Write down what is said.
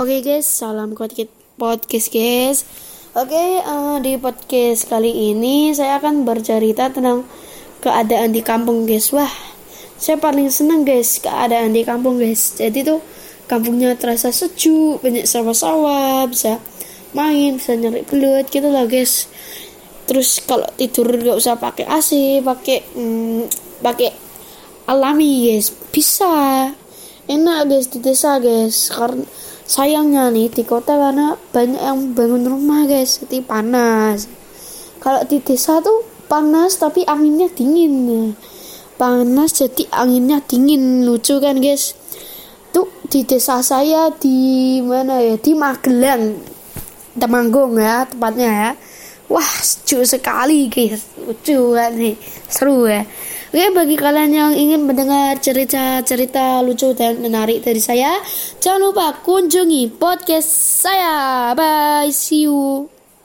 Oke guys, salam podcast guys. Oke, uh, di podcast kali ini saya akan bercerita tentang keadaan di kampung guys. Wah, saya paling senang guys keadaan di kampung guys. Jadi tuh kampungnya terasa sejuk, banyak sawah-sawah, bisa main, bisa nyari belut gitu lah guys. Terus kalau tidur gak usah pakai AC, pakai hmm, pakai alami guys, bisa enak guys di desa guys karena sayangnya nih di kota karena banyak yang bangun rumah guys. Jadi panas. Kalau di desa tuh panas tapi anginnya dingin. Panas jadi anginnya dingin. Lucu kan guys? Tuh di desa saya di mana ya? Di Magelang. Temanggung ya tepatnya ya. Wah sejuk sekali guys. Lucu kan nih? Seru ya Oke, bagi kalian yang ingin mendengar cerita-cerita lucu dan menarik dari saya, jangan lupa kunjungi podcast saya. Bye, see you.